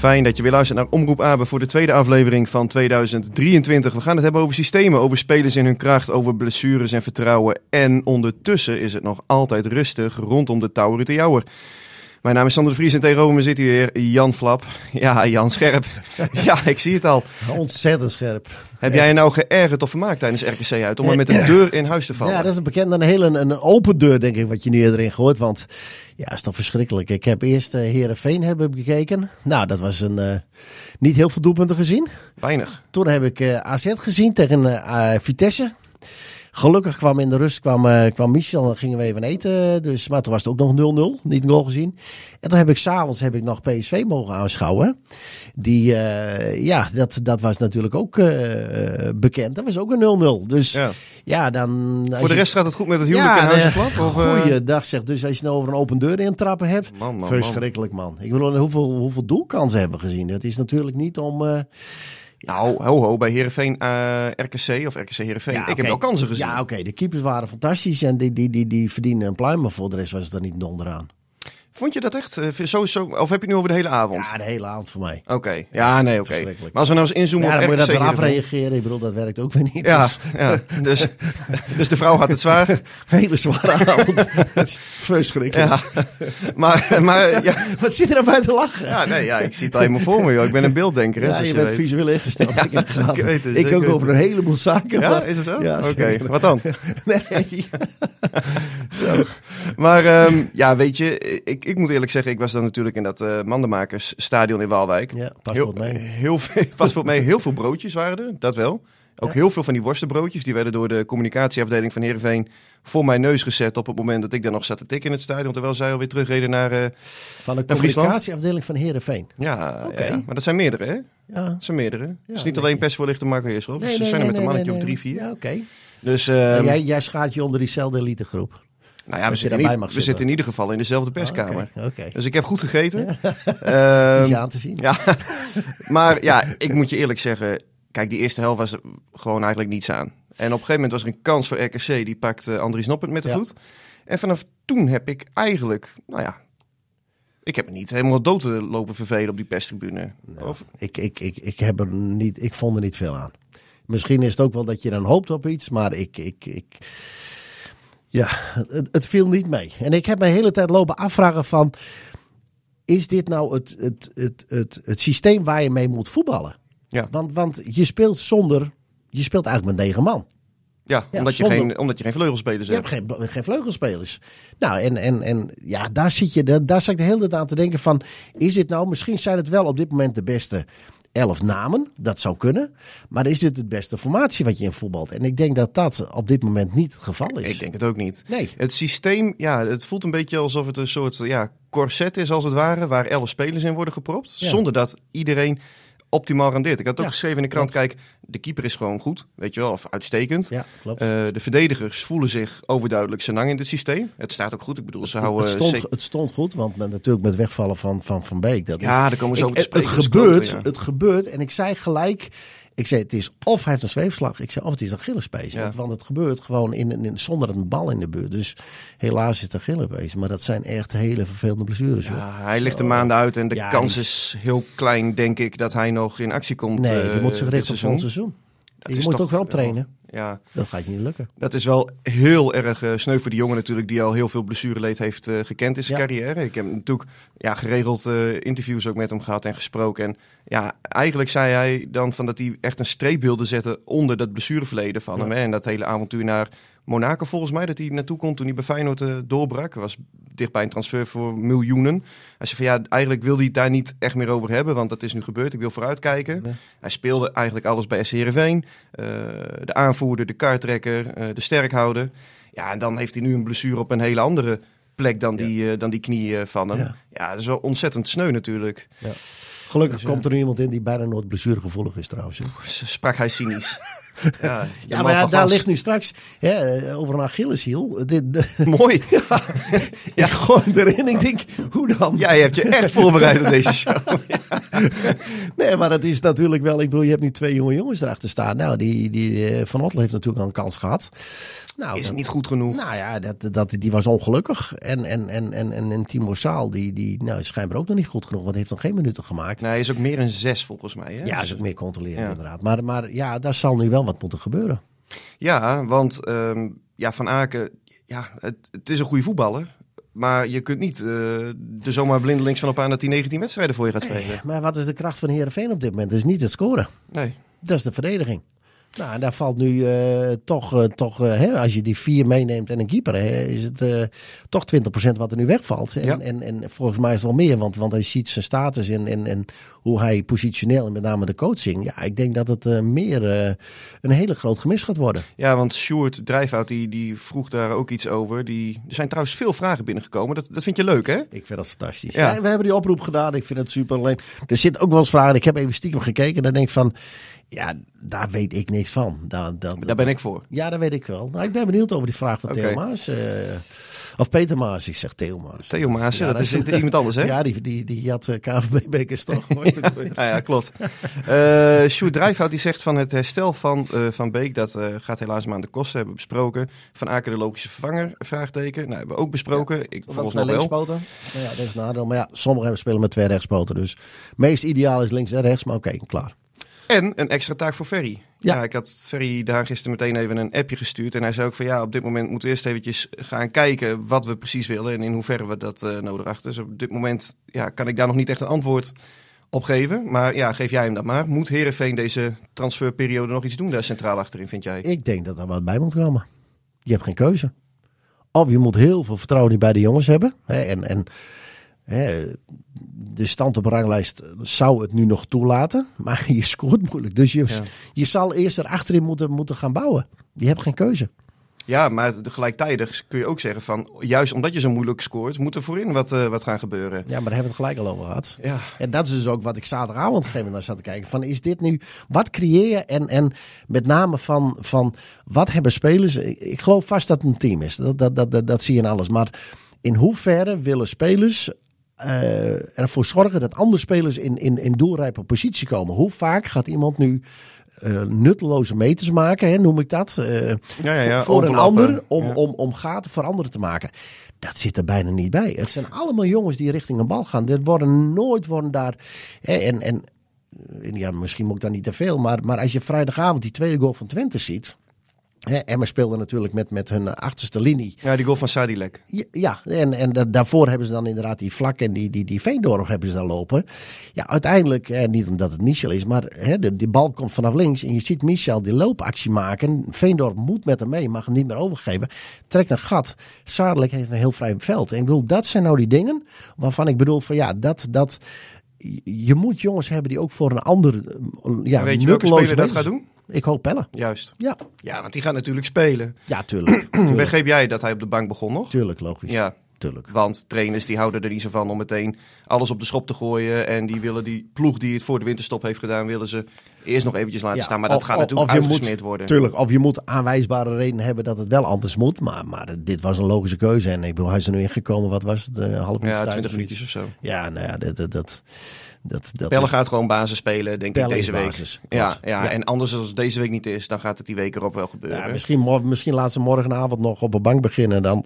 Fijn dat je weer luistert naar Omroep Abe voor de tweede aflevering van 2023. We gaan het hebben over systemen, over spelers in hun kracht, over blessures en vertrouwen. En ondertussen is het nog altijd rustig rondom de Tower de Jouwer. Mijn naam is Sander de Vries en tegenover me zit hier Jan Flap. Ja, Jan Scherp. ja, ik zie het al. Ontzettend scherp. Heb jij je nou geërgerd of vermaakt tijdens RKC uit om er met een deur in huis te vallen? Ja, dat is een bekend een hele een open deur, denk ik, wat je nu erin gooit. Want ja, is toch verschrikkelijk. Ik heb eerst uh, Herenveen hebben gekeken. Nou, dat was een uh, niet heel veel doelpunten gezien. Weinig. Toen heb ik uh, AZ gezien tegen Vitesse. Gelukkig kwam in de rust kwam, uh, kwam Michel en dan gingen we even eten. Dus, maar toen was het ook nog 0-0, niet een goal gezien. En toen heb ik s'avonds heb ik nog PSV mogen aanschouwen. Die, uh, ja, dat, dat was natuurlijk ook uh, bekend. Dat was ook een 0-0. Dus ja, ja dan... Voor de rest gaat het goed met het huwelijk ja, in Huizenklap? Goeiedag zeg. Dus als je nou over een open deur intrappen hebt. Man, man, verschrikkelijk man. Ik bedoel, hoeveel, hoeveel doelkansen hebben we gezien. Dat is natuurlijk niet om... Nou, ho ho, bij Herenveen uh, eh, RKC of RKC Herenveen. Ja, ik heb wel kansen gezien. Ja, oké. De keepers waren fantastisch en die, die, die, die verdienen een pluim. Maar voor de rest was het er niet onderaan. Vond je dat echt? Uh, zo, of heb je nu over de hele avond? Ja, de hele avond voor mij. Oké. Ja, nee, oké. Maar als we nou eens inzoomen ja, op moet je dat afreageren. Ik bedoel, dat werkt ook weer niet. Ja, dus. ja. Dus, dus de vrouw had het zwaar. Hele zware avond. Verschrikkelijk. Ja. Maar, maar ja. Wat zit er nou bij te lachen? Ja, nee, ja, ik zie het helemaal voor me. Joh. Ik ben een beelddenker. Hè, ja, je, je bent weet. visueel ingesteld. Ja, ik, ik, weet het, ik ook over een heleboel zaken. Ja, maar... is het zo? Ja, Oké, okay. wat dan? Nee. Zo. Maar um, ja, weet je, ik, ik moet eerlijk zeggen, ik was dan natuurlijk in dat uh, Mandenmakersstadion in Waalwijk. Ja, paspoort mee. Heel, veel, paspoort mee. Heel veel broodjes waren er, dat wel. Ook ja. heel veel van die worstenbroodjes, die werden door de communicatieafdeling van Heerenveen voor mijn neus gezet op het moment dat ik daar nog zat te tikken in het stadion. Terwijl zij alweer terugreden naar uh, Van de communicatieafdeling van Heerenveen? Ja, okay. ja, maar dat zijn meerdere hè? Ja. Dat zijn meerdere. Het ja, is niet nee. alleen persvoorlichter Marco Heerschop. Nee, nee, zijn er met een mannetje of drie, vier. Ja, oké. Okay. Dus, um, jij, jij schaart je onder diezelfde elitegroep. Nou ja, we, zitten, niet, we zitten in ieder geval in dezelfde perskamer. Oh, okay, okay. Dus ik heb goed gegeten. Ja. um, is aan te zien. Ja. maar ja, ik moet je eerlijk zeggen. Kijk, die eerste helft was gewoon eigenlijk niets aan. En op een gegeven moment was er een kans voor RKC. Die pakte Andries Noppert met de ja. voet. En vanaf toen heb ik eigenlijk, nou ja, ik heb me niet helemaal dood te lopen vervelen op die perstribune. Nou, of? Ik, ik, ik, ik, heb er niet, ik vond er niet veel aan. Misschien is het ook wel dat je dan hoopt op iets, maar ik, ik, ik, ja, het, het, viel niet mee. En ik heb me de hele tijd lopen afvragen van... Is dit nou het, het, het, het, het systeem waar je mee moet voetballen? Ja. Want, want je speelt zonder... Je speelt eigenlijk met negen man. Ja, ja omdat, zonder, je geen, omdat je geen vleugelspelers je hebt. hebt geen, geen vleugelspelers. Nou, en, en, en ja, daar zit je, daar, daar zat ik de hele tijd aan te denken van... Is dit nou, misschien zijn het wel op dit moment de beste elf namen. Dat zou kunnen. Maar is dit het beste formatie wat je in voetbalt? En ik denk dat dat op dit moment niet het geval is. Ik denk het ook niet. Nee. Het systeem, ja, het voelt een beetje alsof het een soort ja, corset is als het ware. Waar elf spelers in worden gepropt. Ja. Zonder dat iedereen optimaal rendeert. Ik had ook geschreven in de krant, klopt. kijk, de keeper is gewoon goed, weet je wel, of uitstekend. Ja, klopt. Uh, de verdedigers voelen zich overduidelijk senang in het systeem. Het staat ook goed, ik bedoel, ze het, houden... Het stond, het stond goed, want met, natuurlijk met wegvallen van Van, van Beek. Dat ja, is, daar komen ze over te het, spreken. Het gebeurt, ja. het gebeurt, en ik zei gelijk... Ik zei, het is of hij heeft een zweefslag. Ik zei, of het is een gillespees. Ja. Want, want het gebeurt gewoon in, in, zonder een bal in de buurt. Dus helaas is het een gillespees. Maar dat zijn echt hele vervelende blessures. Ja, hij Zo. ligt de maanden uit. En de ja, kans is... is heel klein, denk ik, dat hij nog in actie komt. Nee, die uh, moet zich richten op het seizoen. Dat je moet toch wel optrainen. Ja. Dat gaat je niet lukken. Dat is wel heel erg uh, sneu voor die jongen natuurlijk, die al heel veel blessureleed heeft uh, gekend in zijn ja. carrière. Ik heb natuurlijk ja, geregeld uh, interviews ook met hem gehad en gesproken. En ja, eigenlijk zei hij dan van dat hij echt een streep wilde zetten onder dat blessureverleden van ja. hem. Hè? En dat hele avontuur naar Monaco volgens mij, dat hij naartoe kon toen hij bij Feyenoord uh, doorbrak. Was dicht bij een transfer voor miljoenen. Hij zei van ja, eigenlijk wilde hij het daar niet echt meer over hebben, want dat is nu gebeurd. Ik wil vooruitkijken. Nee. Hij speelde eigenlijk alles bij SC Heerenveen. Uh, de aanvoerder, de kaarttrekker, uh, de sterkhouder. Ja, en dan heeft hij nu een blessure op een hele andere plek dan die, ja. dan die knie van hem. Ja. ja, dat is wel ontzettend sneu natuurlijk. Ja. Gelukkig dus, komt er nu iemand in die bijna nooit blessuregevoelig is trouwens. Sprak hij cynisch. Ja, ja maar ja, daar ligt nu straks hè, over een Achilleshiel. Dit, de, Mooi. ja, ja, gewoon erin. Ik denk, hoe dan? Ja, je hebt je echt voorbereid op deze show. nee, maar het is natuurlijk wel. Ik bedoel, je hebt nu twee jonge jongens erachter staan. Nou, die, die eh, Van Ottel heeft natuurlijk al een kans gehad. Nou, Is dat- niet goed genoeg. Nou ja, dat, dat, die was ongelukkig. En, en, en, en, en, en Timo Saal, die, die nou, is schijnbaar ook nog niet goed genoeg. Want heeft nog geen minuten gemaakt. Nee, hij is ook meer een zes volgens mij. Hè? ja, is ook meer controleren inderdaad. Maar, maar ja, daar zal nu wel wat moeten gebeuren. Ja, want ehm, ja, Van Aken, ja, het, het is een goede voetballer. Maar je kunt niet eh er zomaar blindelings van op aan dat hij 19 wedstrijden voor je gaat spelen. Maar wat is de kracht van Heerenveen op dit moment? Dat is niet het scoren. Nee. Dat is de verdediging. Nou, en daar valt nu eh, toch, eh, toch eh, hè, als je die vier meeneemt en een keeper, hè, is het toch 20% wat er nu wegvalt. En, Ja. en, en volgens mij is het wel meer, want, want hij ziet zijn status en, en, en hoe hij positioneel en met name de coaching. Ja, ik denk dat het meer een hele groot gemis gaat worden. Ja, want Sjoerd Drijfhout die, die vroeg daar ook iets over. Die, er zijn trouwens veel vragen binnengekomen. Dat, dat vind je leuk, hè? Ik vind dat fantastisch. Ja. Ja. we hebben die oproep gedaan. Ik vind het super. Alleen, er zit ook wel eens vragen. Ik heb even stiekem gekeken. En dan denk ik van, ja, daar weet ik niks van. Daar, daar, Daar ben ik voor. Ja, dat weet ik wel. Nou, ik ben benieuwd over die vraag van Oké. Theo Maas. eh, of Peter Maas, ik zeg Theo Maas. Theo Ja, dat is iemand anders, hè? Ja, die, die, die had eh, KVB-bekers toch? Ja, ja klopt. Eh Sjoerd Drijfhout die zegt van het herstel van Van Beek, dat gaat helaas maar aan de kosten, hebben we besproken. Van Aken de logische vervanger, vraagteken. Nou, hebben we ook besproken. Ik volgens nog wel. Nou ja, dat is een nadeel. Maar ja, sommigen spelen met twee rechtspoten. Dus meest ideaal is links en rechts. Maar oké, klaar. En een extra taak voor Ferry. Ja. Ja. ik had Ferry daar gisteren meteen even een appje gestuurd. En hij zei ook van ja, op dit moment moeten we eerst eventjes gaan kijken wat we precies willen. En in hoeverre we dat eh, nodig achten. Dus op dit moment ja, kan ik daar nog niet echt een antwoord op geven. Maar ja, geef jij hem dat maar. Moet Herenveen deze transferperiode nog iets doen daar centraal achterin, vind jij? Ik denk dat er wat bij moet komen. Je hebt geen keuze. Of je moet heel veel vertrouwen bij de jongens hebben. Hè, en en de stand op ranglijst zou het nu nog toelaten. Maar je scoort moeilijk. Dus je, Ja. je zal eerst er achterin moeten, moeten gaan bouwen. Je hebt geen keuze. Ja, maar gelijktijdig kun je ook zeggen van juist omdat je zo moeilijk scoort, moet er voorin wat, eh, wat gaan gebeuren. Ja, maar daar hebben we het gelijk al over gehad. Ja, En dat is dus ook wat ik zaterdagavond op een gegeven moment zat te kijken. Van is dit nu, wat creëer je? En, en met name van, van wat hebben spelers? Ik, ik geloof vast dat het een team is. Dat, dat, dat, dat, dat zie je in alles. Maar in hoeverre willen spelers eh, ervoor zorgen dat andere spelers in, in, in doelrijpe positie komen? Hoe vaak gaat iemand nu eh, nutteloze meters maken, hè, noem ik dat? eh, ja, ja, ja, voor een ander om, om, om gaten voor anderen te maken. Dat zit er bijna niet bij. Het zijn allemaal jongens die richting een bal gaan. Dit worden nooit worden daar. Hè, en, en ja, misschien moet ik dan niet te veel. Maar, maar als je vrijdagavond die tweede goal van Twente ziet. Hè, Emma speelde natuurlijk met, met hun achterste linie. ja die goal van Sadilek. Ja, Ja, en, en da- daarvoor hebben ze dan inderdaad die vlak en die, die, die Veendorp hebben ze dan lopen. Ja, uiteindelijk, eh, niet omdat het Michel is, maar de, die bal komt vanaf links en je ziet Michel die loopactie maken. Veendorp moet met hem mee, mag hem niet meer overgeven. Trekt een gat. Zadelijk heeft een heel vrij veld. En ik bedoel, dat zijn nou die dingen waarvan ik bedoel van ja, dat... dat je moet jongens hebben die ook voor een ander eh, ja, weet je welke speler dat gaat doen? Ik hoop Pelle. Juist. Ja, Ja, want die gaat natuurlijk spelen. ja tuurlijk. tuurlijk, Begreep jij dat hij op de bank begon nog? tuurlijk logisch. Ja, Tuurlijk. want trainers die houden er niet zo van om meteen alles op de schop te gooien. En die willen die ploeg die het voor de winterstop heeft gedaan, willen ze eerst nog eventjes laten Ja, staan. Maar dat of- gaat natuurlijk uitgesmeerd moet- worden. Tuurlijk, of je moet aanwijsbare redenen hebben dat het wel anders moet. Maar, maar dit was een logische keuze. En ik bedoel, hij is er nu ingekomen, wat was het? Een half minuut, Ja, 20 20 minuutjes of zo. Ja, nou ja, dat... dat, dat, dat, dat Pelle gaat gewoon basis spelen, denk Pelle ik, deze week. basis, Ja, ja, Ja. en anders als het deze week niet is, dan gaat het die week erop wel gebeuren. ja, misschien, misschien laat ze morgenavond nog op een bank beginnen. En dan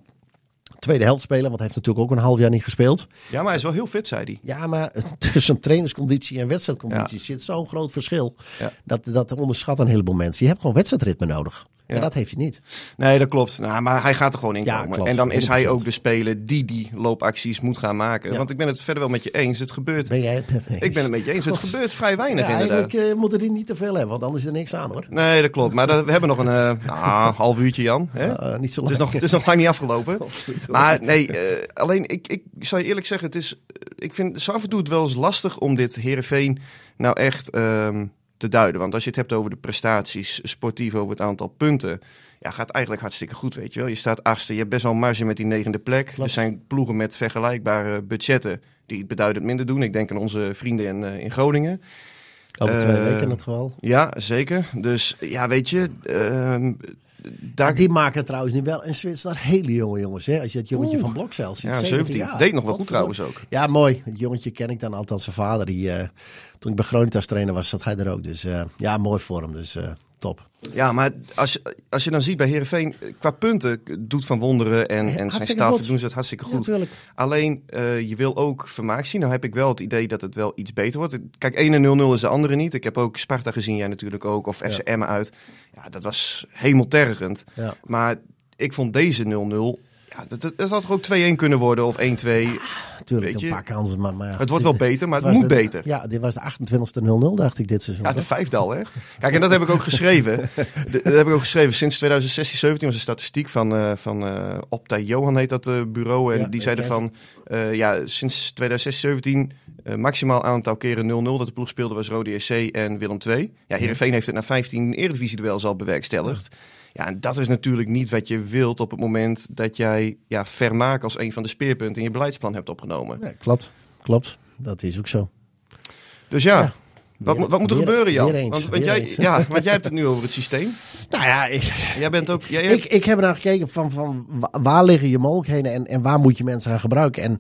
tweede helft spelen, want hij heeft natuurlijk ook een half jaar niet gespeeld. Ja, maar hij is wel heel fit, zei hij. Ja, maar tussen trainersconditie en wedstrijdconditie zit zo'n groot verschil. Ja. Dat, dat onderschat een heleboel mensen. Je hebt gewoon wedstrijdritme nodig. Ja. En dat heeft hij niet. Nee, dat klopt. Nou, maar hij gaat er gewoon in komen. en dan is hij 100%. ook de speler die die loopacties moet gaan maken. Ja. Want ik ben het verder wel met je eens. Het gebeurt. Ben jij het met me Ik ben het met je eens. Het gebeurt vrij weinig inderdaad. eigenlijk eh, moeten die niet te veel hebben, want anders is er niks aan hoor. Nee, dat klopt. Maar dat- we hebben nog een eh, nou, half uurtje, Jan. Hè? Eh, niet zo Het lang. is, nog, het is nog lang niet afgelopen. Maar nee, eh, alleen ik, ik zal je eerlijk zeggen, het is, ik vind af en toe het wel eens lastig om dit Herenveen nou echt ehm, te duiden. Want als je het hebt over de prestaties, sportief over het aantal punten, ja, gaat eigenlijk hartstikke goed, weet je wel. Je staat achtste, je hebt best wel marge met die negende plek. Klopt. Er zijn ploegen met vergelijkbare budgetten die het beduidend minder doen. Ik denk aan onze vrienden in, eh, in Groningen. Over twee Eh, weken in het geval. Ja, zeker. Dus ja, weet je, ehm, daar... Die maken trouwens nu wel in Zwitserland hele jonge jongens. Hè? Als je het jongetje van Blokcel ziet. Ja, 17 17. jaar. Deed nog wel goed trouwens ook. Ja, mooi. Het jongetje ken ik dan althans zijn vader. Die, eh, toen ik bij Groningen trainer was, zat hij er ook. Dus eh, ja, mooi voor hem. Dus eh, top. Ja, maar als, je- als je dan ziet bij Herenveen qua punten doet Van Wonderen en, en zijn staf doen ze het hartstikke goed. Alleen eh, je wil ook vermaak zien. Nou heb ik wel het idee dat het wel iets beter wordt. Kijk, 1 en 0-0 is de andere niet. Ik heb ook Sparta gezien, jij natuurlijk ook. Of FC Emmen uit. Ja, dat was hemeltergend. Ja. Maar ik vond deze 0-0. Ja, dat, dat, dat had er ook 2-1 kunnen worden of 1-2. Natuurlijk Weet een paar kansen. Maar, maar ja, Het wordt wel beter, maar het moet de- beter. Ja, dit was de 28e 0-0, dacht ik dit seizoen. Ja, de vijfde al, hè? Kijk, en dat heb ik ook geschreven. De- dat heb ik ook geschreven. Sinds 2016, 17 was een statistiek van, eh van eh Opta Johan heet dat eh, bureau. En Ja, die zeiden van, ja, sinds 2016, 17 eh, maximaal aantal keren 0-0 dat de ploeg speelde was Rode SC en Willem II. Ja, Heerenveen heeft het na 15 Eredivisie duels al bewerkstelligd. Ja, en dat is natuurlijk niet wat je wilt op het moment dat jij ja, vermaak als een van de speerpunten in je beleidsplan hebt opgenomen. Klopt, klopt. Dat is ook zo. Dus ja, Ja. Wat, wat moet er weer- gebeuren, Jan? eens, want, want, jij, eens. ja, want jij hebt het nu over het systeem. Nou ja, ik, Jij bent ook. Jij hebt- ik, ik heb ernaar gekeken van, van wa- waar liggen je mogelijkheden en, en waar moet je mensen gaan gebruiken. En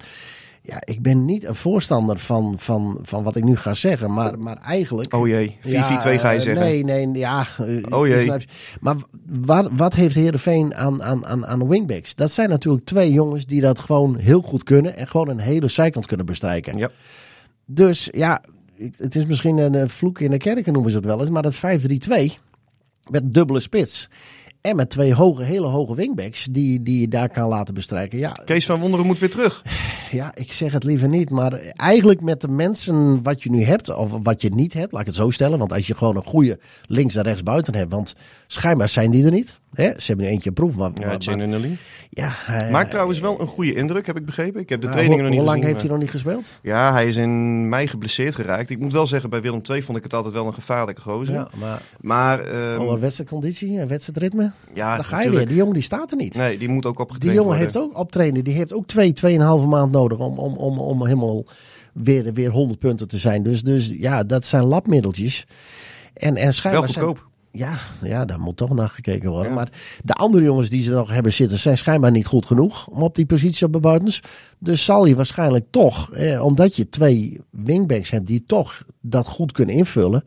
ja, ik ben niet een voorstander van, van, van wat ik nu ga zeggen, maar, maar eigenlijk... Oh jee, 4-4-2 Ja, ga je zeggen. Nee, nee, ja. eh, Oh jee. je. Maar wat, wat heeft Heerenveen aan, aan, aan, aan wingbacks? Dat zijn natuurlijk twee jongens die dat gewoon heel goed kunnen en gewoon een hele zijkant kunnen bestrijken. Ja. Dus ja, het is misschien een vloek in de kerken noemen ze het wel eens, maar dat 5-3-2 met dubbele spits. En met twee hoge, hele hoge wingbacks die, die je daar kan laten bestrijken. Ja, Kees van Wonderen moet weer terug. ja, ik zeg het liever niet. Maar eigenlijk met de mensen wat je nu hebt, of wat je niet hebt, laat ik het zo stellen. Want als je gewoon een goede links en rechts buiten hebt, want schijnbaar zijn die er niet. Hè? Ze hebben nu eentje proef, maar... Ja, maar- hij- Maakt trouwens wel een goede indruk, heb ik begrepen. Ik heb de maar trainingen hoe, nog niet hoe lang gezien. heeft hij nog niet gespeeld? Ja, hij is in mei geblesseerd geraakt. Ik moet wel zeggen, bij Willem II vond ik het altijd wel een gevaarlijke gozer. Ja, maar Maar over wedstrijdconditie en wedstrijdritme, ja, dan ga je weer. Die jongen die staat er niet. Nee, die moet ook Die opgetraind jongen worden. heeft ook optrainen. Die heeft ook twee, tweeënhalve maand nodig om, om, om, om helemaal weer, weer 100 punten te zijn. Dus, dus ja, dat zijn labmiddeltjes. En, en Wel schijnbaar zijn- goedkoop. Ja, ja, daar moet toch naar gekeken worden. Maar de andere jongens die ze nog hebben zitten, zijn schijnbaar niet goed genoeg om op die positie op de buitens. Dus zal je waarschijnlijk toch, eh, omdat je twee wingbacks hebt die toch dat goed kunnen invullen.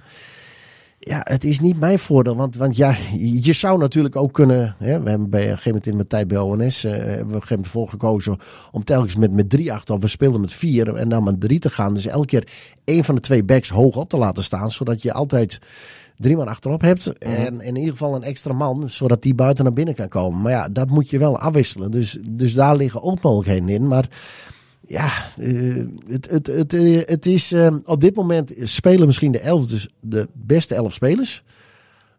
Ja, het is niet mijn voordeel. Want, want ja, je zou natuurlijk ook kunnen. Hè, we hebben bij een gegeven moment in mijn tijd bij ONS. eh, hebben we een gegeven moment voor gekozen. om telkens met, met drie achter. of we speelden met vier. en dan met drie te gaan. Dus elke keer één van de twee backs hoog op te laten staan. zodat je altijd drie man achterop hebt. En in ieder geval een extra man. zodat die buiten naar binnen kan komen. Maar ja, dat moet je wel afwisselen. Dus, dus daar liggen ook mogelijkheden in. Maar. Ja, eh, het, het, het, eh, het is eh, op dit moment spelen misschien de, elf, dus de beste elf spelers.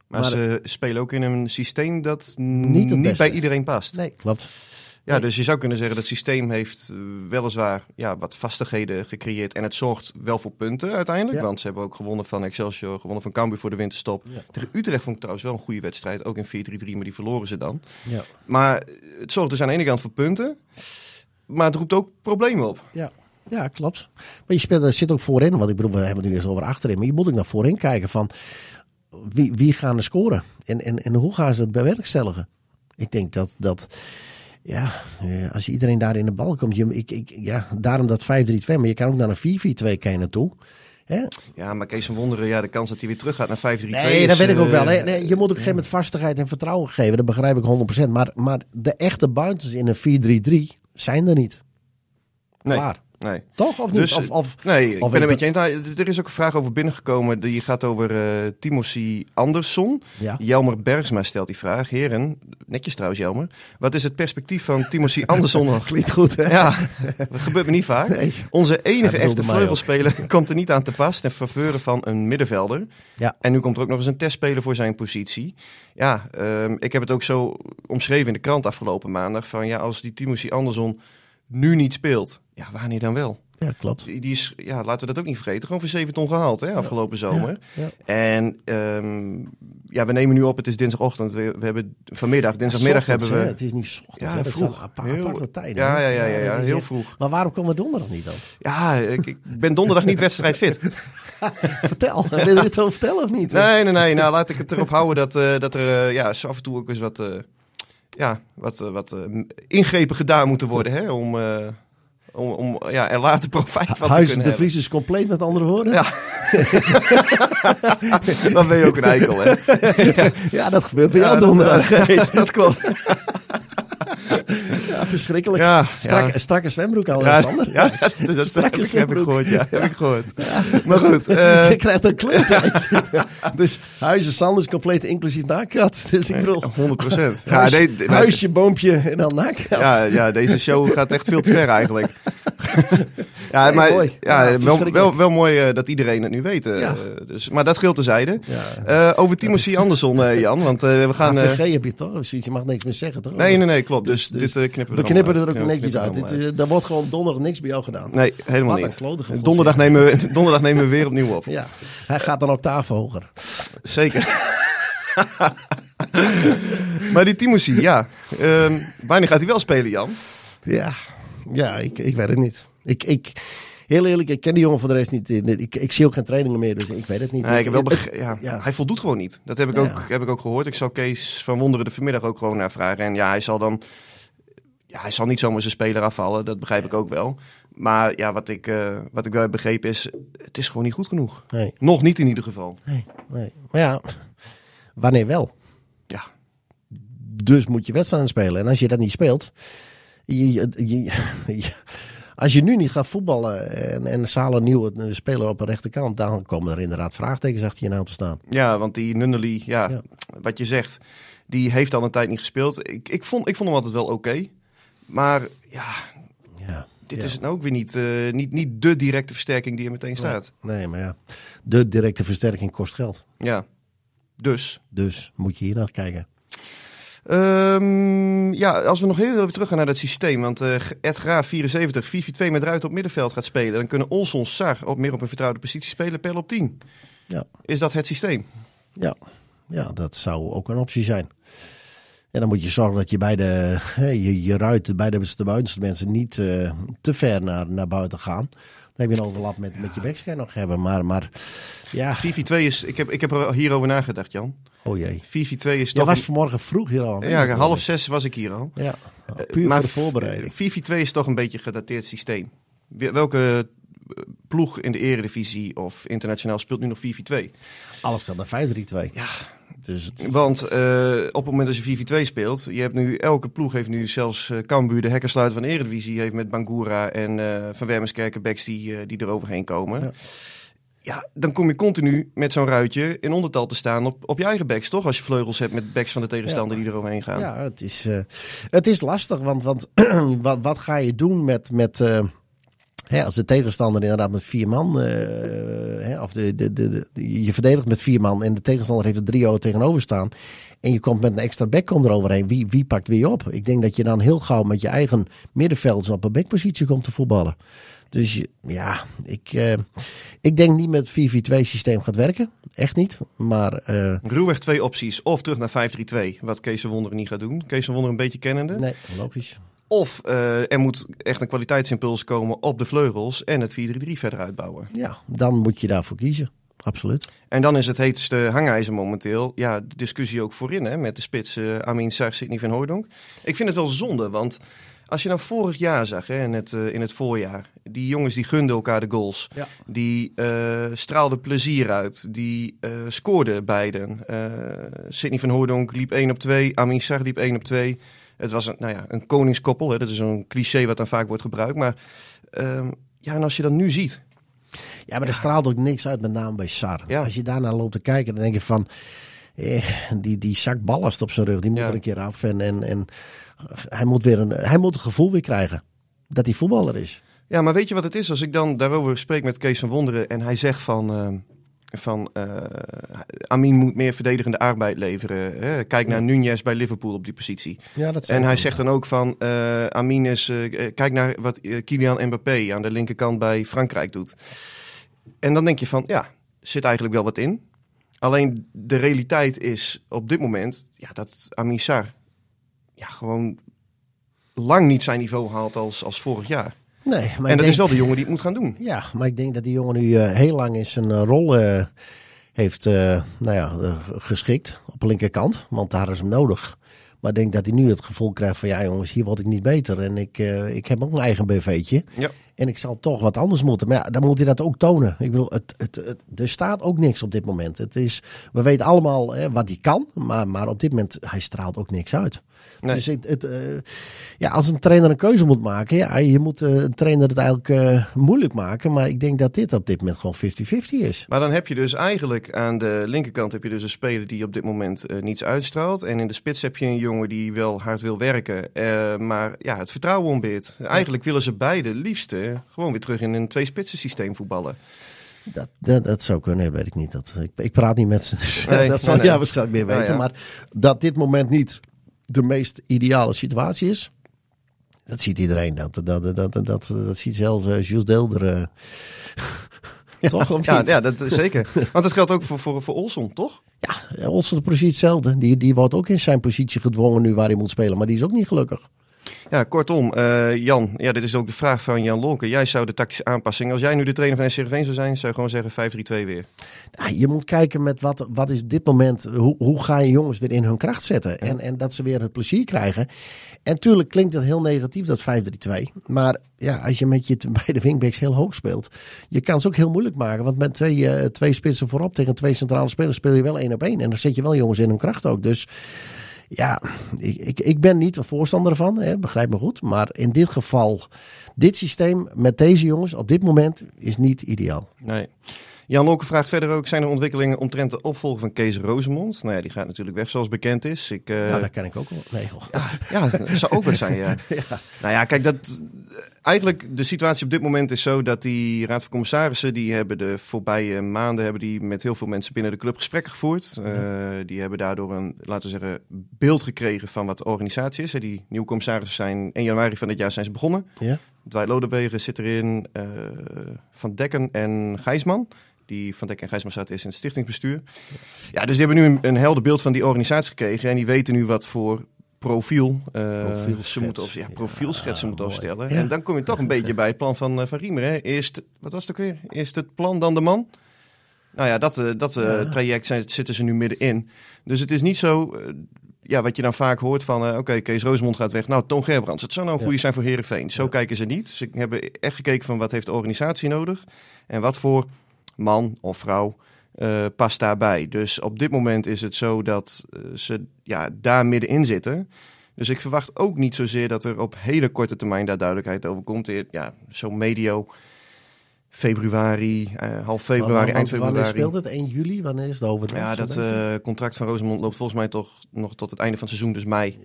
Maar, Maar- ze spelen ook in een systeem dat Niet niet, bij iedereen past. Nee, klopt. Ja, dus je zou kunnen zeggen dat het systeem heeft eh, weliswaar ja, wat vastigheden gecreëerd. En het zorgt wel voor punten uiteindelijk. Ja. Want ze hebben ook gewonnen van Excelsior, gewonnen van Cambuur voor de winterstop. Ja. Tegen Utrecht vond ik trouwens wel een goede wedstrijd. Ook in 4-3-3, maar die verloren ze dan. Ja. Maar eh, het zorgt dus aan de ene kant voor punten. Maar het roept ook problemen op. Ja. ja, klopt. Maar je speelt, er zit ook voorin, want ik bedoel, we hebben het nu eens over achterin. Maar je moet ook naar voorin kijken van wie, wie gaan er scoren? En, en, en hoe gaan ze het bewerkstelligen? Ik denk dat, dat ja, eh, als iedereen daar in de bal komt, je, ik, ik, ja, daarom dat 5-3-2, maar je kan ook naar een 4-4-2 kijken naartoe. Hè? Ja, maar Kees van Wonderen, ja, de kans dat hij weer terug gaat naar 5-3-2 Nee, is, dat weet ik ook eh, wel. hè. Nee, je moet ook op een gegeven moment vastigheid en vertrouwen geven. Dat begrijp ik 100%. Maar, maar de echte buitens in een 4-3-3 zijn er niet. Klaar. nee. Toch? Of niet? Dus, of, of, Nee, ik Of ben ik het met je eens. Nou, Er is ook een vraag over binnengekomen. Die gaat over eh Timothy Andersson. ja. Jelmer Bergsma stelt die vraag. Heren, netjes trouwens Jelmer. Wat is het perspectief van Timothy Andersson nog? Klinkt goed, hè? Ja, dat gebeurt me niet vaak. Onze enige echte vleugelspeler komt er niet aan te pas. Ten faveur van een middenvelder. Ja. En nu komt er ook nog eens een testspeler voor zijn positie. Ja, ehm, ik heb het ook zo omschreven in de krant afgelopen maandag. Van ja, als die Timothy Andersson nu niet speelt. Ja, wanneer dan wel? Ja, klopt. Die die is, ja, laten we dat ook niet vergeten, gewoon voor 7 ton gehaald hè, afgelopen zomer. Ja. En ehm, ja, we nemen nu op, het is dinsdagochtend. We, we hebben vanmiddag, dinsdagmiddag ochtends, hebben we... hè? Het is nu ochtends. Ja, vroeg. apa- Heel- aparte tijden. Ja, ja, ja, ja, heel echt- vroeg. Maar waarom komen we donderdag niet dan? Ja, ik, ik ben donderdag niet wedstrijdfit. Vertel. Wil je dit zo vertellen of niet? Nee, nee, nee. Nou, laat ik het erop houden dat, eh, dat er eh, ja, af en toe ook eens wat, eh, ja, wat, eh, wat eh, ingrepen gedaan moeten worden. Hè, om, eh, om, om ja, er later profijt van te Huis kunnen de. Vries is compleet met andere woorden? Ja. Dan ben je ook een eikel, hè? Ja, dat gebeurt bij jou dat- donderdag. nee, dat klopt. Ja, verschrikkelijk. Ja, Strak, ja. Strakke zwembroek al, Ja, Sander. ja, dat, dat, dat Strakke heb, ik, heb ik zwembroek. gehoord, ja. Heb ik gehoord. Maar goed, eh, je krijgt een kleur. dus huizen, Sanders compleet inclusief naakkat. Dus ik bedoel, 100 procent. Huis- huisje, boompje en dan naakkat. ja, ja, deze show gaat echt veel te ver eigenlijk. Ja, Nee, maar mooi. ja, Ja, wel, wel, wel mooi eh, dat iedereen het nu weet. eh, Ja. dus, maar dat geldt tezijde. Ja. Eh over Timothy Anderson, Jan, want we gaan... AVG heb je toch? Je mag niks meer zeggen, toch? nee, nee, nee, klopt. Dus, Dus- dit knippen we We knippen er ook netjes uit. er Dit, wordt gewoon donderdag niks bij jou gedaan. Nee, helemaal niet. Donderdag nemen, we, donderdag nemen we weer opnieuw op. Ja, hij gaat dan octaaf hoger. Zeker. maar die Timothy, ja. Ehm wanneer gaat hij wel spelen, Jan? Ja, ja ik, ik weet het niet. Ik, ik, heel eerlijk, ik ken die jongen voor de rest niet. Ik, ik zie ook geen trainingen meer, dus ik weet het niet. Nee, ik heb wel ja, ja. Hij voldoet gewoon niet. Dat heb ik, ook, heb ik ook gehoord. Ik zal Kees van Wonderen de vanmiddag ook gewoon naar vragen. En ja, hij zal dan... Ja, hij zal niet zomaar zijn speler afvallen. Dat begrijp ik ook wel. Maar ja, wat ik, eh, wat ik wel heb begrepen is... Het is gewoon niet goed genoeg. Nee, Nog niet in ieder geval. nee, nee. Maar ja, wanneer wel? Ja, Dus moet je wedstrijden spelen. En als je dat niet speelt, je, je, je- als je nu niet gaat voetballen en, en Salo een nieuwe speler op de rechterkant, dan komen er inderdaad vraagtekens achter je naam te staan. ja want die Nunnely, ja, Ja. wat je zegt... Die heeft al een tijd niet gespeeld. Ik, ik, vond, ik vond hem altijd wel oké. Maar ja, Ja. dit Ja. is het nou ook weer niet, eh, niet, niet de directe versterking die er meteen staat. Nee, maar ja, de directe versterking kost geld. Ja, dus... Dus moet je hier naar kijken. Ehm, ja, als we nog heel even teruggaan naar dat systeem. Want eh Ed Graaf 74, 4-4-2 met Ruiten op middenveld gaat spelen. Dan kunnen Olson, Sar op meer op een vertrouwde positie spelen, Pel op 10. Ja. Is dat het systeem? Ja, ja, dat zou ook een optie zijn. En dan moet je zorgen dat je bij de, je, je ruiten, bij de, de buitenste mensen niet eh, te ver naar, naar buiten gaan. Heb je een overlap met, met je backs kan je nog hebben. Maar, maar ja, 4-4-2 is, ik heb, ik heb er hierover nagedacht, Jan. oh jee. 4-4-2 is Jij toch... was een- vanmorgen vroeg hier al. ja, half zes was ik hier al. Ja, puur maar voor de voorbereiding. 4-4-2 is toch een beetje een gedateerd systeem. Welke eh, ploeg in de eredivisie of internationaal speelt nu nog 4-4-2? Alles gaat naar 5-3-2. Ja, Dus het, Want eh, op het moment dat je 4-4-2 speelt, je hebt nu, elke ploeg heeft nu zelfs eh Cambuur, de hekkersluiter van de Eredivisie, heeft met Bangura en eh, Van Wermerskerken backs die, die er overheen komen. Ja. Ja. dan kom je continu met zo'n ruitje in ondertal te staan op, op je eigen backs, toch? Als je vleugels hebt met backs van de tegenstander die er overheen gaan. ja, het is, het is lastig, want, want wat, wat ga je doen met... met Hè, als de tegenstander inderdaad met vier man, eh, hè, of de, de, de, de- je verdedigt met vier man en de tegenstander heeft er drie tegenover staan. En je komt met een extra back komt eroverheen. Wie, wie pakt wie op? Ik denk dat je dan heel gauw met je eigen middenvelders op een backpositie komt te voetballen. Dus ja, ik, eh, ik denk niet met het 4-4-2 systeem gaat werken. Echt niet. Maar eh, Ruwweg twee opties. Of terug naar 5-3-2, wat Kees van Wonderen niet gaat doen. Kees van Wonderen een beetje kennende. nee, logisch. Of eh, er moet echt een kwaliteitsimpuls komen op de vleugels en het 4-3-3 verder uitbouwen. Ja, dan moet je daarvoor kiezen. Absoluut. En dan is het heetste hangijzer momenteel, ja, de discussie ook voorin hè, met de spits Amin Sar, Sidney van Hooydonk. Ik vind het wel zonde, want als je nou vorig jaar zag, hè, in, het, eh, in het voorjaar, die jongens die gunden elkaar de goals. Ja. Die eh, straalden plezier uit, die eh, scoorden beiden. Sidney van Hooydonk liep 1 op 2, Amin Sar liep 1 op 2. Het was een, nou ja, een koningskoppel, hè, dat is een cliché wat dan vaak wordt gebruikt. Maar ehm, ja, en als je dat nu ziet, Ja, maar er straalt ook niks uit, met name bij Sar. Ja. Als je daarnaar loopt te kijken, dan denk je van... Eh, die, die zak ballast op zijn rug, die moet Ja. er een keer af. En, en, en hij, moet weer een, hij moet een gevoel weer krijgen dat hij voetballer is. Ja, maar weet je wat het is? Als ik dan daarover spreek met Kees van Wonderen en hij zegt van, ehm, van eh, Amin moet meer verdedigende arbeid leveren. Hè? Kijk naar Nunez bij Liverpool op die positie. Ja, dat En hij zegt dan ook van, eh Amin is, eh, kijk naar wat Kylian Mbappé aan de linkerkant bij Frankrijk doet. En dan denk je van, ja, zit eigenlijk wel wat in. Alleen de realiteit is op dit moment ja, dat Amisar ja, gewoon lang niet zijn niveau haalt als, als vorig jaar. Nee, en maar dat ik denk, is wel de jongen die het moet gaan doen. Ja, maar ik denk dat die jongen nu eh, heel lang in zijn eh, rol eh, heeft nou ja, geschikt. Op de linkerkant, want daar is hem nodig. Maar ik denk dat hij nu het gevoel krijgt van ja jongens, hier word ik niet beter. En ik, ik heb ook een eigen BV'tje. Ja. En ik zal toch wat anders moeten. Maar ja, dan moet hij dat ook tonen. Ik bedoel, het, het, het- er staat ook niks op dit moment. Het is, we weten allemaal hè, wat hij kan. Maar, maar op dit moment, hij straalt ook niks uit. Nee. Dus het, het, eh, ja, als een trainer een keuze moet maken. Ja, je moet eh, een trainer het eigenlijk eh, moeilijk maken. Maar ik denk dat dit op dit moment gewoon 50-50 is. Maar dan heb je dus eigenlijk aan de linkerkant heb je dus een speler die op dit moment niets uitstraalt. En in de spits heb je een jongen die wel hard wil werken, maar ja, het vertrouwen ontbeert. Eigenlijk willen ze beide liefst eh, gewoon weer terug in een twee-spitsen systeem voetballen. Dat, dat, dat zou kunnen, dat weet ik niet. Dat, ik, ik praat niet met ze, dus Nee, dat zal nee, jij nee. waarschijnlijk meer Nou weten. ja. Maar dat dit moment niet de meest ideale situatie is, dat ziet iedereen. Dat, dat, dat, dat, dat, dat ziet zelfs eh, Jules Deelder. eh, toch? Of Ja, ja, dat is zeker. Want dat geldt ook voor, voor, voor Olson, toch? Ja, Olsen precies hetzelfde. Die, die wordt ook in zijn positie gedwongen nu waar hij moet spelen. Maar die is ook niet gelukkig. Ja, kortom, eh, Jan, ja, dit is ook de vraag van Jan Lonker. Jij zou de tactische aanpassing, als jij nu de trainer van SCRV zou zijn, zou je gewoon zeggen 5-3-2 weer. Ja, je moet kijken met wat, wat is dit moment, hoe, hoe ga je jongens weer in hun kracht zetten. En, en dat ze weer het plezier krijgen. En tuurlijk klinkt het heel negatief, dat 5-3-2. Maar ja, als je met je beide wingbacks heel hoog speelt. Je kan ze ook heel moeilijk maken. Want met twee, eh, twee spitsen voorop tegen twee centrale spelers speel je wel één op één. En dan zet je wel jongens in hun kracht ook. Dus ja, ik, ik, ik ben niet een voorstander van, hè, begrijp me goed. Maar in dit geval, dit systeem met deze jongens op dit moment is niet ideaal. Nee. Jan Lonker vraagt verder ook, zijn er ontwikkelingen omtrent de opvolger van Kees Rosemond? Nou ja, die gaat natuurlijk weg zoals bekend is. Ik, eh, ja, dat kan ik ook wel. Nee, hoor. Ja, dat zou ook wat zijn, ja. Nou ja, kijk, dat, eigenlijk de situatie op dit moment is zo dat die Raad van Commissarissen, die hebben de voorbije maanden hebben die met heel veel mensen binnen de club gesprekken gevoerd. Eh, die hebben daardoor een, laten we zeggen, beeld gekregen van wat de organisatie is. Die nieuwe commissarissen zijn 1 januari van dit jaar zijn ze begonnen. Ja? Dwight Lodewegen zit erin, eh, Van Dekken en Gijsman. Die Van Dekken en Gijsman zaten eerst in het stichtingsbestuur. Ja, dus die hebben nu een, een helder beeld van die organisatie gekregen. En die weten nu wat voor profiel, eh, ze moeten, op, ja, profielschetsen Ja, moeten. Ja. En dan kom je toch een beetje bij het plan van, eh, van Riemer. Hè. Eerst, wat was het ook weer? Eerst het plan, dan de man. Nou ja, dat, eh, dat Ja. traject zijn, zitten ze nu middenin. Dus het is niet zo, ja, wat je dan vaak hoort van, oké, Kees Rosemond gaat weg. Nou, Toon Gerbrands, het zou nou een Ja. goede zijn voor Herenveen. Zo kijken ze niet. Ze hebben echt gekeken van wat heeft de organisatie nodig en wat voor man of vrouw eh, past daarbij. Dus op dit moment is het zo dat eh, ze ja, daar middenin zitten. Dus ik verwacht ook niet zozeer dat er op hele korte termijn daar duidelijkheid over komt. Eh, Ja, zo medio februari, half februari, eind want Wanneer februari. speelt het? 1 juli? Wanneer is het over? Ja, dat contract van Rosemond loopt volgens mij toch nog tot het einde van het seizoen, dus mei.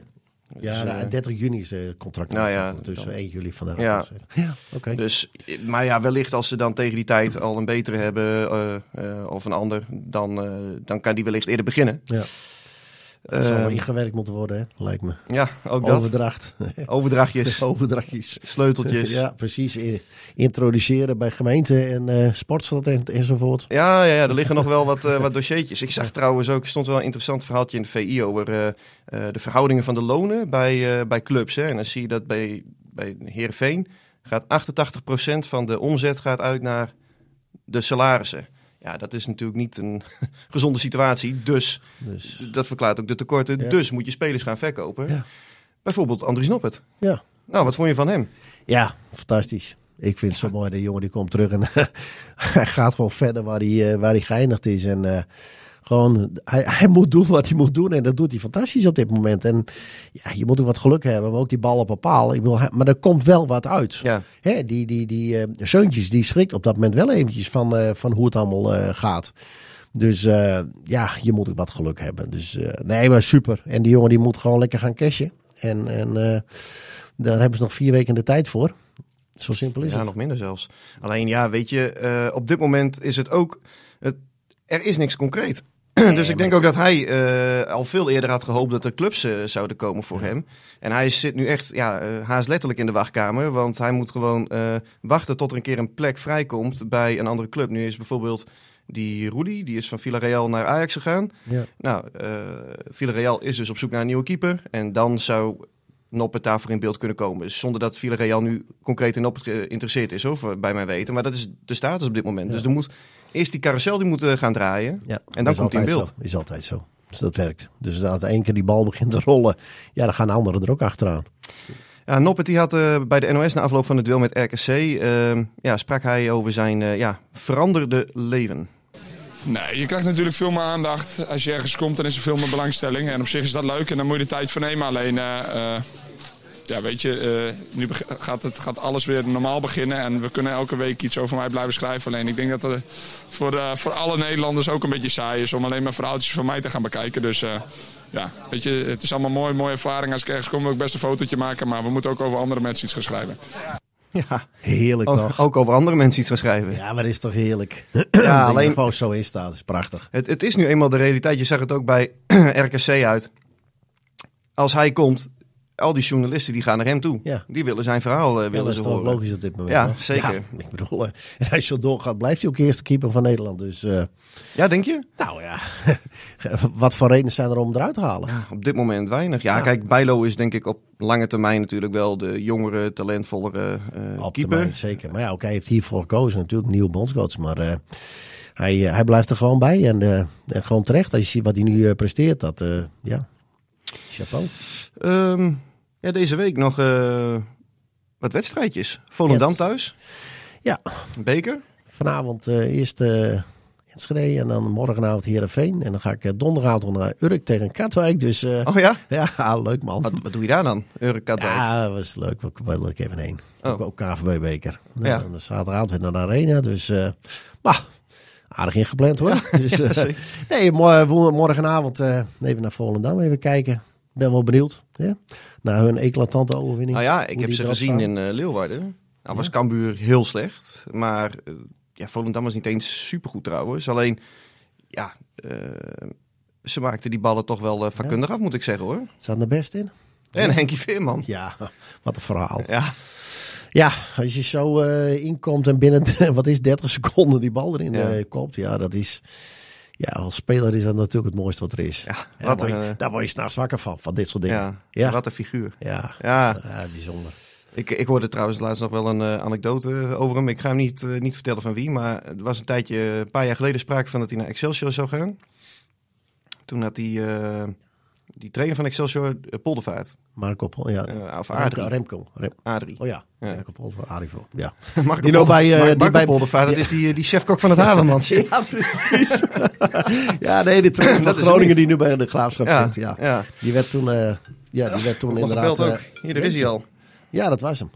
Ja, Dus, nou, eh, 30 juni is het contract. Nou ja, dus dan- 1 juli vandaag. Ja. ja oké. Dus, maar ja, wellicht als ze dan tegen die tijd al een betere hebben eh, eh, of een ander, dan, eh, dan kan die wellicht eerder beginnen. Ja. Dat zal wel Eh, ingewerkt moeten worden, hè? lijkt me. ja, ook dat. Overdracht. Overdrachtjes, Overdrachtjes. sleuteltjes. Ja, precies. Introduceren bij gemeente en eh sportstad en, enzovoort. Ja, ja, ja, er liggen nog wel wat, eh, wat dossiertjes. Ik zag trouwens ook, er stond wel een interessant verhaaltje in de VI over de verhoudingen van de lonen bij, bij clubs. Hè. En dan zie je dat bij, bij Heerenveen gaat 88% van de omzet gaat uit naar de salarissen. Ja, dat is natuurlijk niet een gezonde situatie. Dus Dus dat verklaart ook de tekorten. Ja. Dus moet je spelers gaan verkopen. Ja. Bijvoorbeeld Andries Noppert. ja. Nou, wat vond je van hem? ja, fantastisch. Ik vind het zo mooi. De jongen die komt terug en hij gaat gewoon verder waar hij, eh, waar hij geëindigd is. En eh, gewoon, hij, hij moet doen wat hij moet doen. En dat doet hij fantastisch op dit moment. En ja, je moet ook wat geluk hebben. Maar ook die bal op een paal. Ik bedoel, maar er komt wel wat uit. Ja, Hè, die die, die eh, Zeuntjes, die schrikt op dat moment wel eventjes van, eh, van hoe het allemaal eh, gaat. Dus ja, je moet ook wat geluk hebben. Dus nee, maar super. En die jongen die moet gewoon lekker gaan cashen. En, en daar hebben ze nog vier weken de tijd voor. Zo simpel is ja het. nog minder zelfs. Alleen ja, weet je, op dit moment is het ook... Het, er is niks concreet. Dus ik denk ook dat hij uh, al veel eerder had gehoopt dat er clubs uh, zouden komen voor hem. En hij zit nu echt, ja, uh, haast letterlijk in de wachtkamer. Want hij moet gewoon wachten tot er een keer een plek vrijkomt bij een andere club. Nu is bijvoorbeeld die Rudy, die is van Villarreal naar Ajax gegaan. Ja. Nou, Villarreal is dus op zoek naar een nieuwe keeper. En dan zou Noppet daarvoor in beeld kunnen komen. Zonder dat Villarreal nu concreet in Noppet geïnteresseerd is, of bij mij weten. Maar dat is de status op dit moment. Dus er moet eerst die carousel die moet gaan draaien. Ja, en dan komt hij in beeld. Zo. Is altijd zo. Dus dat werkt. Dus als één keer die bal begint te rollen, ja, dan gaan de anderen er ook achteraan. Ja, Noppet die had uh, bij de NOS na afloop van het duel met RKC, uh, ja, sprak hij over zijn uh, ja, veranderde leven. Nee, je krijgt natuurlijk veel meer aandacht. Als je ergens komt, dan is er veel meer belangstelling. En op zich is dat leuk en dan moet je de tijd voor nemen. Alleen ja, weet je, uh, nu gaat, het, gaat alles weer normaal beginnen. En we kunnen elke week iets over mij blijven schrijven. Alleen ik denk dat het voor, uh, voor alle Nederlanders ook een beetje saai is om alleen maar verhaaltjes van mij te gaan bekijken. Dus uh, ja, weet je, het is allemaal mooi, mooie ervaring. Als ik ergens kom wil ik best een fotootje maken. Maar we moeten ook over andere mensen iets gaan schrijven. Ja, heerlijk ook, toch? Ook over andere mensen iets gaan schrijven. Ja, maar dat is toch heerlijk? ja, alleen gewoon zo in staat, is prachtig. Het, het is nu eenmaal de realiteit. Je zag het ook bij RKC uit. Als hij komt, al die journalisten die gaan naar hem toe. Ja. Die willen zijn verhaal uh, willen ja, dat is toch logisch op dit moment. Ja, zeker. ik bedoel, uh, als hij zo doorgaat, blijft hij ook eerste keeper van Nederland. Dus, uh, ja, denk je? Nou ja, wat voor redenen zijn er om eruit te halen? Ja, op dit moment weinig. Ja, kijk, Bijlo is denk ik op lange termijn natuurlijk wel de jongere, talentvollere op keeper. Termijn, zeker. Maar ja, ook hij heeft hiervoor gekozen natuurlijk, nieuwe bondscoach. Maar hij, hij blijft er gewoon bij en, en gewoon terecht. Als je ziet wat hij nu presteert, dat, ja, chapeau. Um, ja, deze week nog uh, wat wedstrijdjes. Volendam yes. thuis. Ja. Beker. Vanavond uh, eerst uh, Enschede en dan morgenavond Heerenveen. En dan ga ik donderdagavond naar Urk tegen Katwijk. Dus, oh ja? Ja, leuk man. Wat, wat, doe je daar dan? Urk, Katwijk? Ja, dat was leuk. Wel leuk even heen. Oh. Ook, KVB-beker. Nou, ja. En zaterdagavond weer naar de arena. Dus, bah, aardig ingepland hoor. dus, nee, morgenavond even naar Volendam even kijken ben wel benieuwd. Ja? Naar hun eclatante overwinning. Nou ja, ik heb ze gezien in Leeuwarden. Nou was Cambuur heel slecht. Maar ja, Volendam was niet eens supergoed trouwens. Alleen, ja, uh, ze maakten die ballen toch wel vakkundig ja. af, moet ik zeggen hoor. Zat er best in. En ja. Henkie Veerman. Ja, wat een verhaal. Ja. Ja, als je zo inkomt en binnen, wat is 30 seconden die bal erin ja. komt. Ja, dat is... Ja, als speler is dat natuurlijk het mooiste wat er is. Ja, wat daar, word je, daar word je s'nachts wakker van, van dit soort dingen. Ja, ja. wat een figuur. Ja, ja. ja bijzonder. Ik, ik hoorde trouwens laatst nog wel een uh, anekdote over hem. Ik ga hem niet, uh, niet vertellen van wie, maar het was een tijdje, een paar jaar geleden sprake van dat hij naar Excelsior zou gaan. Toen had hij... Uh, die trainer van Excelsior, uh, Poldervaart. Marco Pol, ja. Uh, of Adrie. Remco. Rem Adrie. Oh ja, ja. Marco Poldervaart, Adrie. Ja. Marco die loopt bij... Uh, Marco die bij, Poldervaart, dat is die, die chefkok van het Havenmans. ja, precies. ja, nee, de trainer van Groningen die nu bij de Graafschap ja, zit. Ja. ja. Die werd toen, uh, ja, die werd toen inderdaad... Hier, daar is hij al. Ja, dat was hem.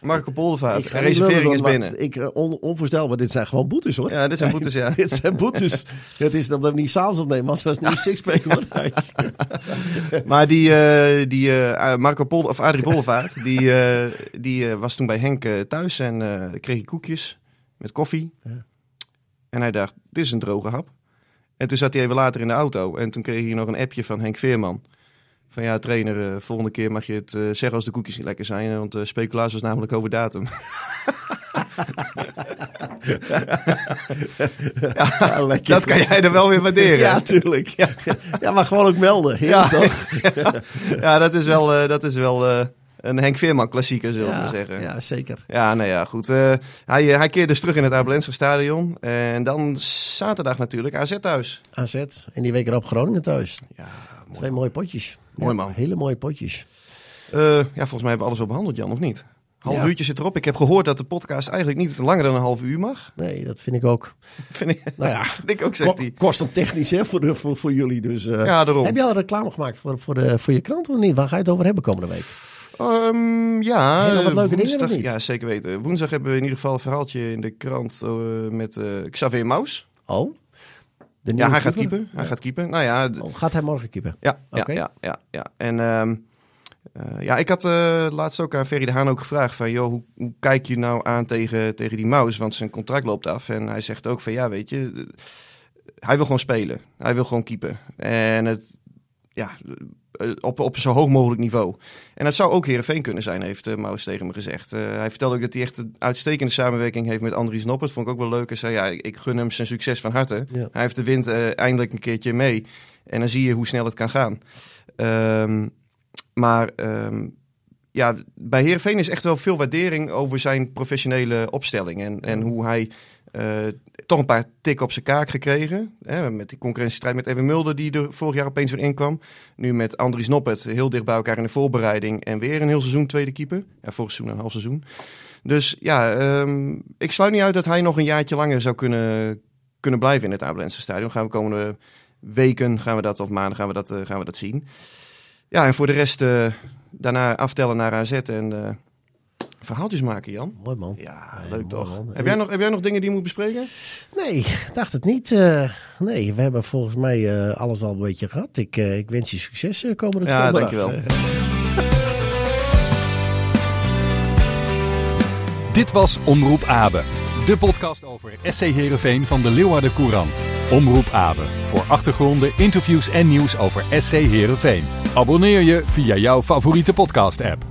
Marco Poldervaart, reservering is binnen. Ik, on, onvoorstelbaar, dit zijn gewoon boetes hoor. Ja, dit zijn boetes, ja. dit zijn boetes. het is dat we niet s'avonds opnemen, want het was nu sixpack hoor. maar die, uh, die uh, Marco Polder, of Adrie Poldervaart, die, uh, die was toen bij Henk thuis en kreeg hij koekjes met koffie. Ja. En hij dacht, dit is een droge hap. En toen zat hij even later in de auto en toen kreeg hij nog een appje van Henk Veerman. Van ja, trainer, uh, volgende keer mag je het uh, zeggen als de koekjes niet lekker zijn. Want uh, speculatie was namelijk over datum. ja. Dat kan jij er wel weer waarderen. ja, tuurlijk. Ja, ja maar gewoon ook melden. ja, toch? ja, dat is wel, dat is wel een Henk Veerman klassieker, zullen we zeggen. Ja, zeker. Ja, nou ja, goed. Uh, hij, hij keerde dus terug in het Abelense stadion. En dan zaterdag natuurlijk AZ thuis. AZ. En die week erop Groningen thuis. Ja, Twee mooie potjes. Mooi man. hele mooie potjes. Uh, ja, volgens mij hebben we alles al behandeld, Jan, of niet? Half ja. uurtje zit erop. Ik heb gehoord dat de podcast eigenlijk niet langer dan een half uur mag. Nee, dat vind ik ook. vind ik, nou ja, vind ik ook, zegt hij. Kost hem technisch hè, voor, de, voor, voor jullie. Dus, uh, ja, daarom. Heb je al reclame gemaakt voor, voor, de, voor je krant of niet? Waar ga je het over hebben komende week? Um, ja, wat leuke woensdag, dingen Ja, zeker weten. Woensdag hebben we in ieder geval een verhaaltje in de krant uh, met Xavier Maus. Oh? Ja, hij gaat keeper. Hij gaat keeper. Nou ja, oh, gaat hij morgen keeper? Ja, okay. ja, ja, ja, ja. En um, uh, ja, ik had uh, laatst ook aan Ferry de Haan ook gevraagd van, joh, hoe, hoe, kijk je nou aan tegen, tegen die Maus? Want zijn contract loopt af. En hij zegt ook van, ja, weet je, hij wil gewoon spelen. Hij wil gewoon keepen. En het, ja, op, op zo hoog mogelijk niveau. En dat zou ook Herenveen kunnen zijn, heeft uh, Maus tegen me gezegd. Uh, hij vertelde ook dat hij echt een uitstekende samenwerking heeft met Andries Noppert. Vond ik ook wel leuk. Hij zei, ja, ik gun hem zijn succes van harte. Ja. Hij heeft de wind uh, eindelijk een keertje mee. En dan zie je hoe snel het kan gaan. Um, maar um, ja, bij Heerenveen is echt wel veel waardering over zijn professionele opstelling. En, en hoe hij toch een paar tikken op zijn kaak gekregen. Hè, met die concurrentiestrijd met Evan Mulder, die er vorig jaar opeens weer inkwam. Nu met Andries Noppet, heel dicht bij elkaar in de voorbereiding. En weer een heel seizoen tweede keeper. Ja, vorig seizoen een half seizoen. Dus ja, um, ik sluit niet uit dat hij nog een jaartje langer zou kunnen, kunnen blijven in het Abelense stadion. Gaan we komende weken, gaan we dat, of maanden gaan we dat, uh, gaan we dat zien. Ja, en voor de rest uh, daarna aftellen naar AZ en verhaaltjes maken, Jan. Mooi man. Ja, leuk toch. Heb, jij nog, heb jij nog dingen die je moet bespreken? Nee, dacht het niet. Uh, nee, we hebben volgens mij uh, alles wel een beetje gehad. Ik, ik wens je succes komende Ja, dankjewel. Dit was Omroep Abe. De podcast over SC Heerenveen van de Leeuwarden Courant. Omroep Abe. Voor achtergronden, interviews en nieuws over SC Heerenveen. Abonneer je via jouw favoriete podcast app.